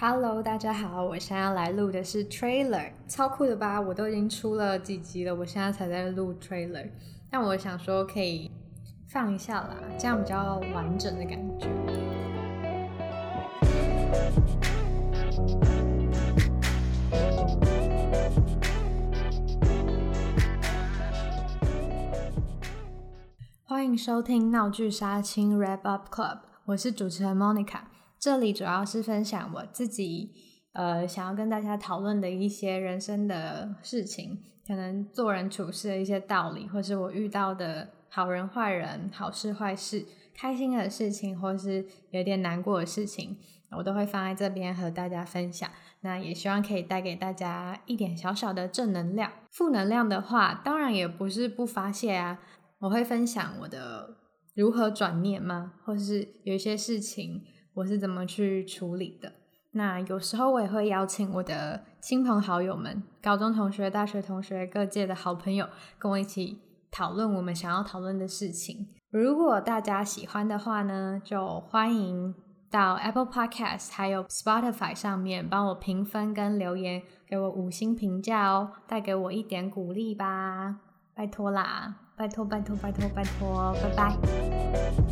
Hello，大家好，我现在要来录的是 trailer，超酷的吧？我都已经出了几集了，我现在才在录 trailer。但我想说可以放一下啦，这样比较完整的感觉。欢迎收听闹剧杀青 Wrap Up Club，我是主持人 Monica。这里主要是分享我自己，呃，想要跟大家讨论的一些人生的事情，可能做人处事的一些道理，或是我遇到的好人坏人、好事坏事、开心的事情，或是有点难过的事情，我都会放在这边和大家分享。那也希望可以带给大家一点小小的正能量。负能量的话，当然也不是不发泄啊，我会分享我的如何转念吗，或是有一些事情。我是怎么去处理的？那有时候我也会邀请我的亲朋好友们、高中同学、大学同学、各界的好朋友，跟我一起讨论我们想要讨论的事情。如果大家喜欢的话呢，就欢迎到 Apple Podcast 还有 Spotify 上面帮我评分跟留言，给我五星评价哦，带给我一点鼓励吧，拜托啦，拜托拜托拜托拜托，拜拜。